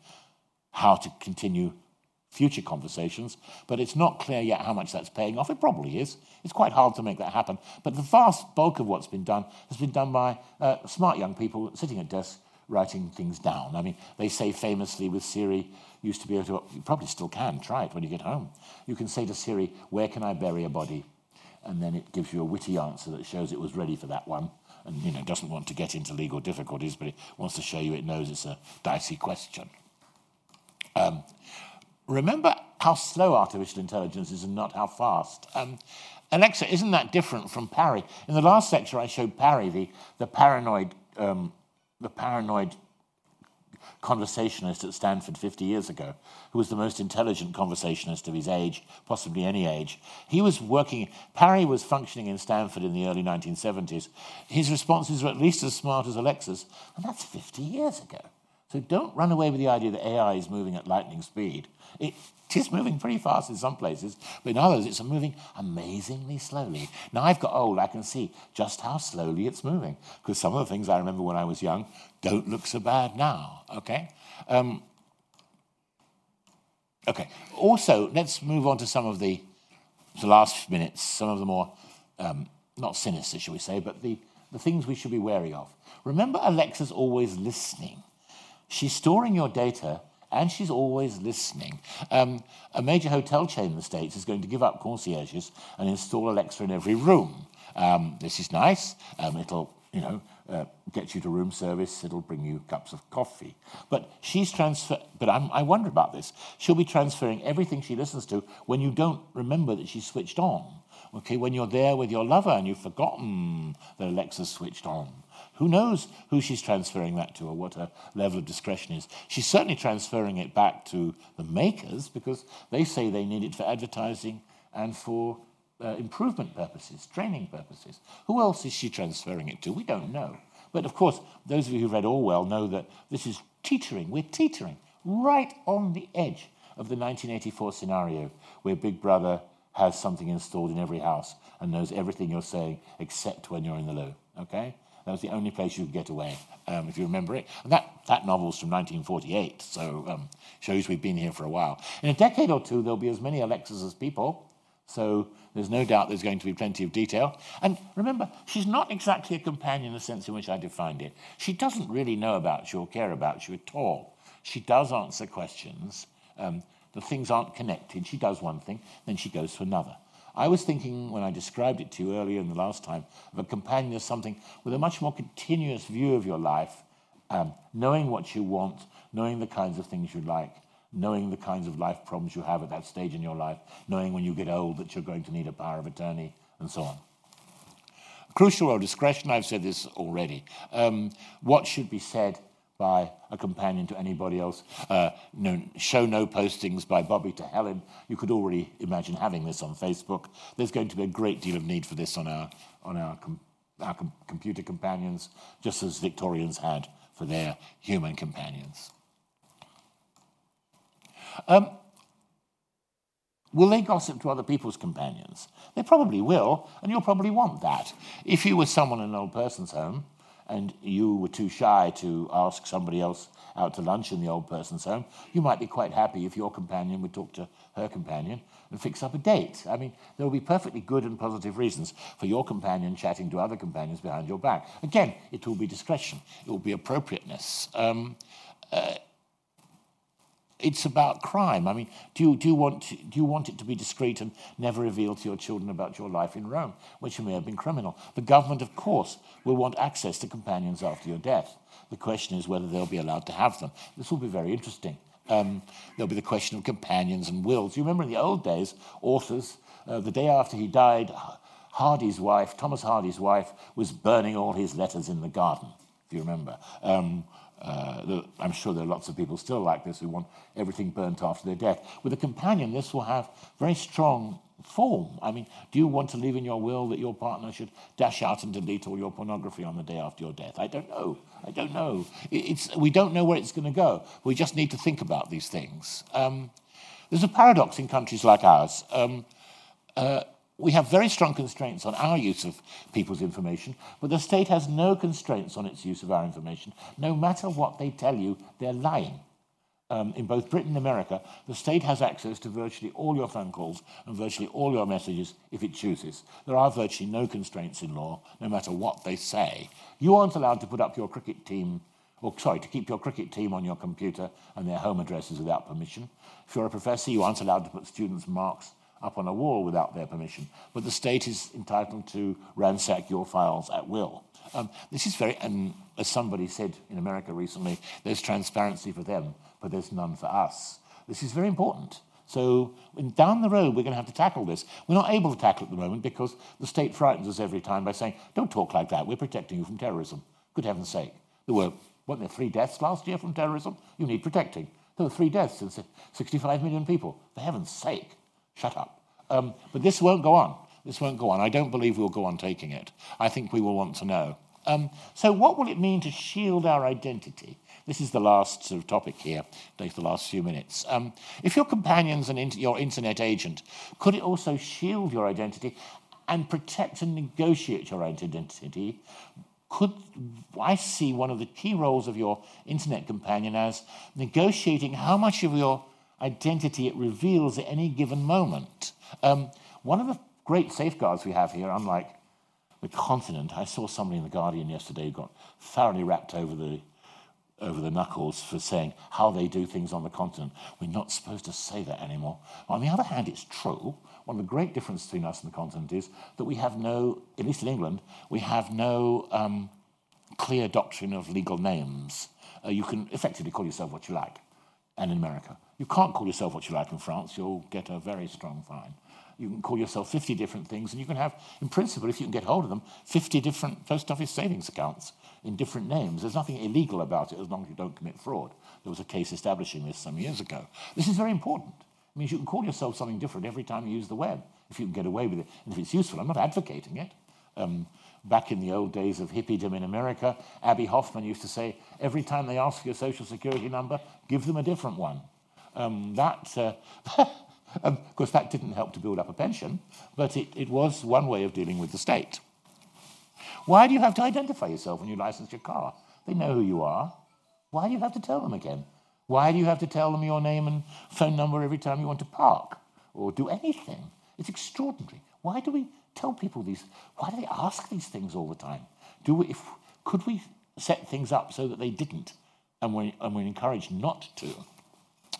how to continue future conversations, but it's not clear yet how much that's paying off. It probably is. It's quite hard to make that happen. But the vast bulk of what's been done has been done by uh, smart young people sitting at desks writing things down. I mean, they say famously with Siri, used to be able to, you probably still can, try it when you get home. You can say to Siri, where can I bury a body? And then it gives you a witty answer that shows it was ready for that one. And, you know, doesn't want to get into legal difficulties, but it wants to show you it knows it's a dicey question. Um, remember how slow artificial intelligence is and not how fast. Um, Alexa, isn't that different from Parry? In the last lecture, I showed Parry, the, the paranoid, um, the paranoid conversationalist at Stanford 50 years ago, who was the most intelligent conversationalist of his age, possibly any age. He was working, Parry was functioning in Stanford in the early 1970s. His responses were at least as smart as Alexa's, and that's 50 years ago. So don't run away with the idea that AI is moving at lightning speed. It <laughs> is moving pretty fast in some places, but in others it's moving amazingly slowly. Now I've got old, I can see just how slowly it's moving, because some of the things I remember when I was young don't look so bad now, okay? Um, okay, also, let's move on to some of the, the last minutes, some of the more, um, not sinister, shall we say, but the, the things we should be wary of. Remember, Alexa's always listening. She's storing your data and she's always listening. Um, a major hotel chain in the States is going to give up concierges and install Alexa in every room. Um, this is nice. Um, it'll, you know, uh, get you to room service. It'll bring you cups of coffee. But she's transfer. But I'm, I wonder about this. She'll be transferring everything she listens to when you don't remember that she's switched on. Okay, when you're there with your lover and you've forgotten that Alexa's switched on. Who knows who she's transferring that to or what her level of discretion is? She's certainly transferring it back to the makers because they say they need it for advertising and for uh, improvement purposes, training purposes. Who else is she transferring it to? We don't know. But of course, those of you who've read Orwell know that this is teetering. We're teetering right on the edge of the 1984 scenario where Big Brother has something installed in every house and knows everything you're saying except when you're in the loo. Okay? That was the only place you could get away, um, if you remember it. And that, that novel's from 1948, so um, shows we've been here for a while. In a decade or two, there'll be as many Alexas as people, so there's no doubt there's going to be plenty of detail. And remember, she's not exactly a companion in the sense in which I defined it. She doesn't really know about you or care about you at all. She does answer questions. Um, the things aren't connected. She does one thing, then she goes to another. I was thinking when I described it to you earlier in the last time of a companion as something with a much more continuous view of your life, um, knowing what you want, knowing the kinds of things you like, knowing the kinds of life problems you have at that stage in your life, knowing when you get old that you're going to need a power of attorney, and so on. Crucial role discretion, I've said this already. Um, what should be said by a companion to anybody else? Uh, no, show no postings by Bobby to Helen. You could already imagine having this on Facebook. There's going to be a great deal of need for this on our, on our, com our com computer companions, just as Victorians had for their human companions. Um, Will they gossip to other people's companions? They probably will, and you'll probably want that. If you were someone in an old person's home and you were too shy to ask somebody else out to lunch in the old person's home, you might be quite happy if your companion would talk to her companion and fix up a date. I mean, there will be perfectly good and positive reasons for your companion chatting to other companions behind your back. Again, it will be discretion, it will be appropriateness. Um, uh, it's about crime. I mean, do you, do, you want, do you want it to be discreet and never reveal to your children about your life in Rome, which may have been criminal? The government, of course, will want access to companions after your death. The question is whether they'll be allowed to have them. This will be very interesting. Um, there'll be the question of companions and wills. You remember in the old days, authors, uh, the day after he died, Hardy's wife, Thomas Hardy's wife, was burning all his letters in the garden, if you remember. Um, uh, I'm sure there are lots of people still like this who want everything burnt after their death. With a companion, this will have very strong form. I mean, do you want to leave in your will that your partner should dash out and delete all your pornography on the day after your death? I don't know. I don't know. It's, we don't know where it's going to go. We just need to think about these things. Um, there's a paradox in countries like ours. Um, uh, we have very strong constraints on our use of people's information, but the state has no constraints on its use of our information. No matter what they tell you, they're lying. Um, in both Britain and America, the state has access to virtually all your phone calls and virtually all your messages if it chooses. There are virtually no constraints in law, no matter what they say. You aren't allowed to put up your cricket team, or sorry, to keep your cricket team on your computer and their home addresses without permission. If you're a professor, you aren't allowed to put students' marks up on a wall without their permission, but the state is entitled to ransack your files at will. Um, this is very, and as somebody said in America recently, there's transparency for them, but there's none for us. This is very important. So down the road, we're going to have to tackle this. We're not able to tackle it at the moment because the state frightens us every time by saying, don't talk like that, we're protecting you from terrorism. Good heaven's sake. There were, weren't there three deaths last year from terrorism? You need protecting. There were three deaths and 65 million people. For heaven's sake. Shut up. Um, but this won't go on. This won't go on. I don't believe we'll go on taking it. I think we will want to know. Um, so, what will it mean to shield our identity? This is the last sort of topic here, take the last few minutes. Um, if your companion's an inter your internet agent, could it also shield your identity and protect and negotiate your identity? Could I see one of the key roles of your internet companion as negotiating how much of your identity it reveals at any given moment. Um, one of the great safeguards we have here, unlike the continent, I saw somebody in The Guardian yesterday who got thoroughly rapped over the, over the knuckles for saying how they do things on the continent. We're not supposed to say that anymore. On the other hand, it's true. One of the great differences between us and the continent is that we have no, at least in England, we have no um, clear doctrine of legal names. Uh, you can effectively call yourself what you like, and in America. You can't call yourself what you like in France, you'll get a very strong fine. You can call yourself 50 different things, and you can have, in principle, if you can get hold of them, 50 different post office savings accounts in different names. There's nothing illegal about it as long as you don't commit fraud. There was a case establishing this some years ago. This is very important. It means you can call yourself something different every time you use the web, if you can get away with it, and if it's useful. I'm not advocating it. Um, back in the old days of hippiedom in America, Abbie Hoffman used to say, every time they ask your social security number, give them a different one. Um, that, uh, um, <laughs> of course, that didn't help to build up a pension, but it, it was one way of dealing with the state. Why do you have to identify yourself when you license your car? They know who you are. Why do you have to tell them again? Why do you have to tell them your name and phone number every time you want to park or do anything? It's extraordinary. Why do we tell people these? Why do they ask these things all the time? Do we, if, could we set things up so that they didn't and we're, and we're encouraged not to?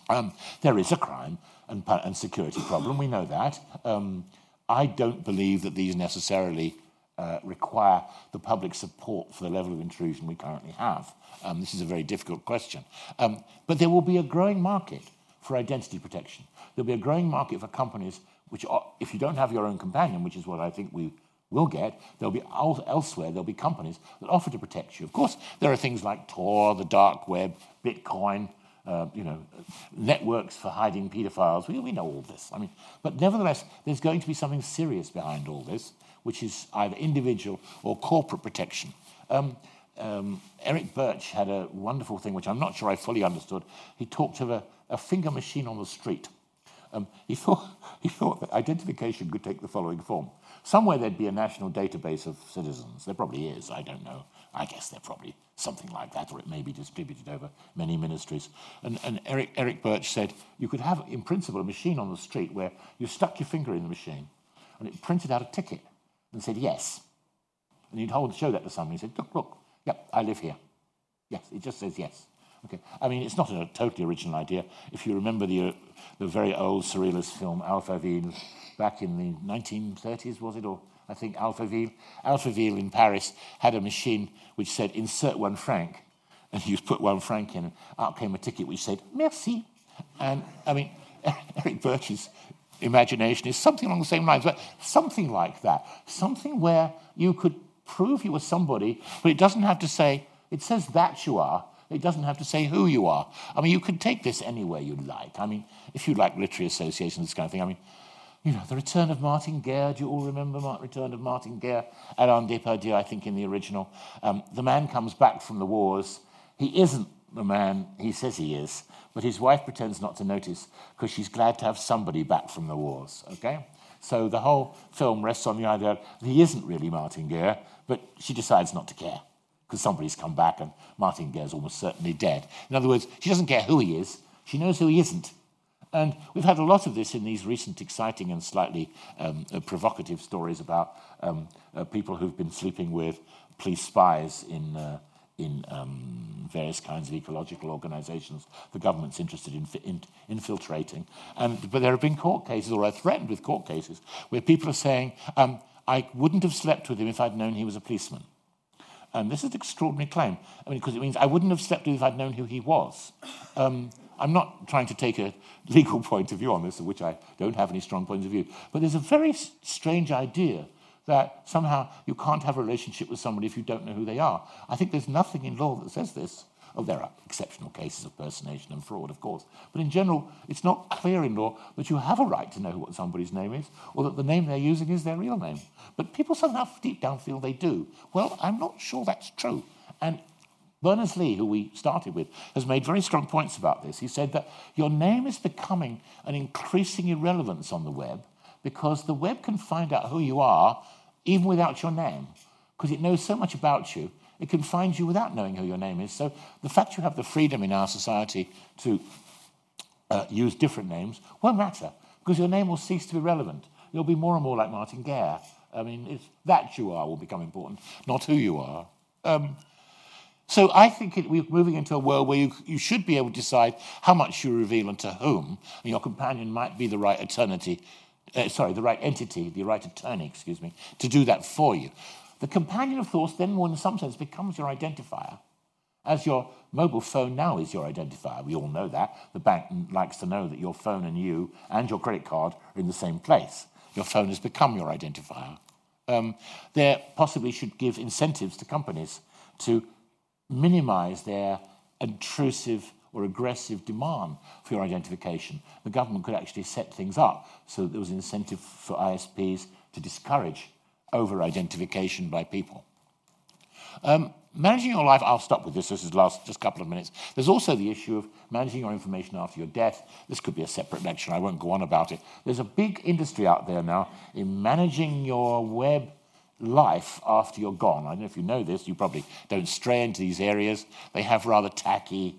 Um, there is a crime and, and, security problem, we know that. Um, I don't believe that these necessarily uh, require the public support for the level of intrusion we currently have. Um, this is a very difficult question. Um, but there will be a growing market for identity protection. There'll be a growing market for companies which, are, if you don't have your own companion, which is what I think we will get, there'll be elsewhere, there'll be companies that offer to protect you. Of course, there are things like Tor, the dark web, Bitcoin, uh, you know, networks for hiding paedophiles. We, we know all this. I mean, but nevertheless, there's going to be something serious behind all this, which is either individual or corporate protection. Um, um, Eric Birch had a wonderful thing, which I'm not sure I fully understood. He talked of a, a finger machine on the street. Um, he, <laughs> thought, he thought that identification could take the following form. Somewhere there'd be a national database of citizens. There probably is, I don't know. I guess there probably something like that, or it may be distributed over many ministries. And, and Eric, Eric Birch said you could have, in principle, a machine on the street where you stuck your finger in the machine and it printed out a ticket and said yes. And you'd hold, show that to somebody and say, look, look, yep, I live here. Yes, it just says yes. Okay. I mean, it's not a totally original idea. If you remember the, uh, the very old surrealist film Alphaville back in the 1930s, was it, or I think Alphaville. Alphaville in Paris had a machine which said insert one franc, <laughs> and you put one franc in, and out came a ticket which said merci. And I mean, <laughs> Eric Birch's imagination is something along the same lines, but something like that, something where you could prove you were somebody, but it doesn't have to say, it says that you are, it doesn't have to say who you are. I mean, you can take this anywhere you like. I mean, if you like literary associations, this kind of thing, I mean, you know, the return of Martin Guerre. Do you all remember the return of Martin Guerre? Alain Depardieu, I think, in the original. Um, the man comes back from the wars. He isn't the man he says he is, but his wife pretends not to notice because she's glad to have somebody back from the wars, okay? So the whole film rests on the idea that he isn't really Martin Guerre, but she decides not to care because somebody's come back and Martin Guerre's almost certainly dead. In other words, she doesn't care who he is, she knows who he isn't. And we've had a lot of this in these recent exciting and slightly um, uh, provocative stories about um, uh, people who've been sleeping with police spies in, uh, in um, various kinds of ecological organizations the government's interested in, in, infiltrating. And, but there have been court cases, or are threatened with court cases, where people are saying, um, I wouldn't have slept with him if I'd known he was a policeman. And this is an extraordinary claim, I mean, because it means I wouldn't have slept with if I'd known who he was. Um, I'm not trying to take a <laughs> legal point of view on this, of which I don't have any strong points of view, but there's a very strange idea that somehow you can't have a relationship with somebody if you don't know who they are. I think there's nothing in law that says this. Oh, there are exceptional cases of personation and fraud, of course. But in general, it's not clear in law that you have a right to know what somebody's name is or that the name they're using is their real name. But people somehow deep down feel they do. Well, I'm not sure that's true. And Berners-Lee, who we started with, has made very strong points about this. He said that your name is becoming an increasing irrelevance on the web because the web can find out who you are even without your name because it knows so much about you, it can find you without knowing who your name is. So the fact you have the freedom in our society to uh, use different names won't matter because your name will cease to be relevant. You'll be more and more like Martin Guerre. I mean, it's that you are will become important, not who you are. Um, so I think it, we're moving into a world where you, you should be able to decide how much you reveal and to whom, and your companion might be the right eternity, uh, sorry, the right entity, the right attorney, excuse me, to do that for you. The companion of thoughts then, more in some sense, becomes your identifier, as your mobile phone now is your identifier. We all know that. The bank likes to know that your phone and you and your credit card are in the same place. Your phone has become your identifier. Um, there possibly should give incentives to companies to minimize their intrusive or aggressive demand for your identification. The government could actually set things up so that there was incentive for ISPs to discourage over identification by people. Um, managing your life, I'll stop with this, this is last just a couple of minutes. There's also the issue of managing your information after your death. This could be a separate lecture, I won't go on about it. There's a big industry out there now in managing your web life after you're gone. I don't know if you know this, you probably don't stray into these areas. They have rather tacky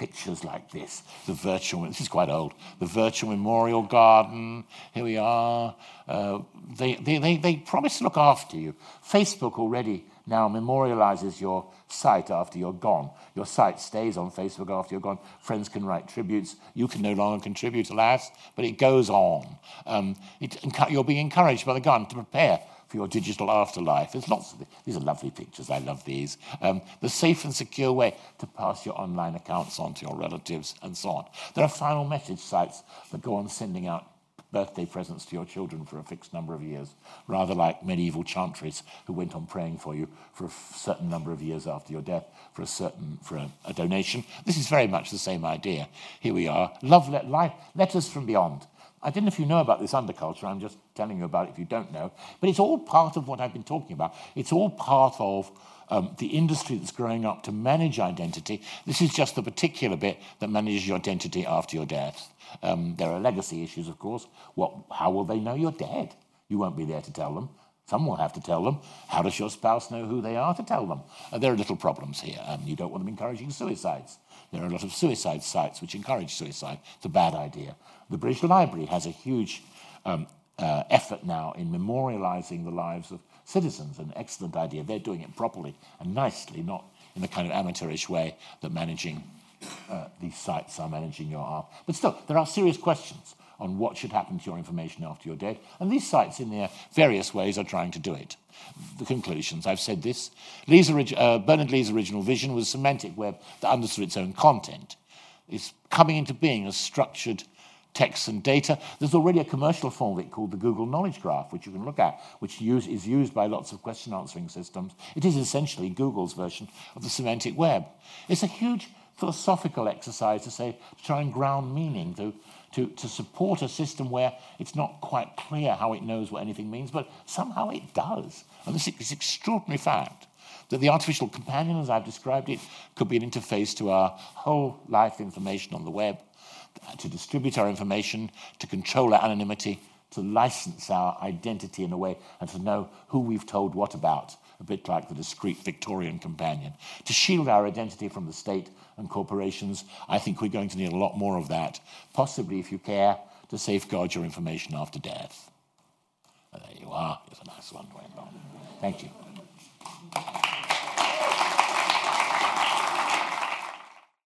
pictures like this. The virtual, this is quite old, the virtual memorial garden, here we are. Uh, they, they, they, they promise to look after you. Facebook already now memorializes your site after you're gone. Your site stays on Facebook after you're gone. Friends can write tributes. You can no longer contribute, alas, but it goes on. Um, it, you're being encouraged by the government to prepare for your digital afterlife. There's lots of these are lovely pictures. I love these. Um, the safe and secure way to pass your online accounts on to your relatives and so on. There are final message sites that go on sending out birthday presents to your children for a fixed number of years, rather like medieval chantries who went on praying for you for a certain number of years after your death for a certain for a, a donation. This is very much the same idea. Here we are, love let, life, letters from beyond. I don't know if you know about this underculture, I'm just telling you about it if you don't know, but it's all part of what I've been talking about. It's all part of um, the industry that's growing up to manage identity. This is just the particular bit that manages your identity after your death. Um, there are legacy issues, of course. What, how will they know you're dead? You won't be there to tell them. Some will have to tell them. How does your spouse know who they are to tell them? Uh, there are little problems here. Um, you don't want them encouraging suicides. There are a lot of suicide sites which encourage suicide. It's a bad idea. The British Library has a huge um, uh, effort now in memorializing the lives of citizens. An excellent idea. They're doing it properly and nicely, not in the kind of amateurish way that managing uh, these sites are managing your art. But still, there are serious questions on what should happen to your information after you're dead. And these sites, in their various ways, are trying to do it. The conclusions, I've said this. Lee's, uh, Berners-Lee's original vision was a semantic web that understood its own content. It's coming into being as structured text and data. There's already a commercial form of it called the Google Knowledge Graph, which you can look at, which use, is used by lots of question answering systems. It is essentially Google's version of the semantic web. It's a huge philosophical exercise to say, to try and ground meaning, to, to, to support a system where it's not quite clear how it knows what anything means, but somehow it does. And this is extraordinary fact that the artificial companion, as I've described it, could be an interface to our whole life information on the web, to distribute our information, to control our anonymity, to license our identity in a way, and to know who we've told what about, a bit like the discreet Victorian companion. To shield our identity from the state and corporations, I think we're going to need a lot more of that, possibly, if you care, to safeguard your information after death. there you are. It's a nice one, Thank you.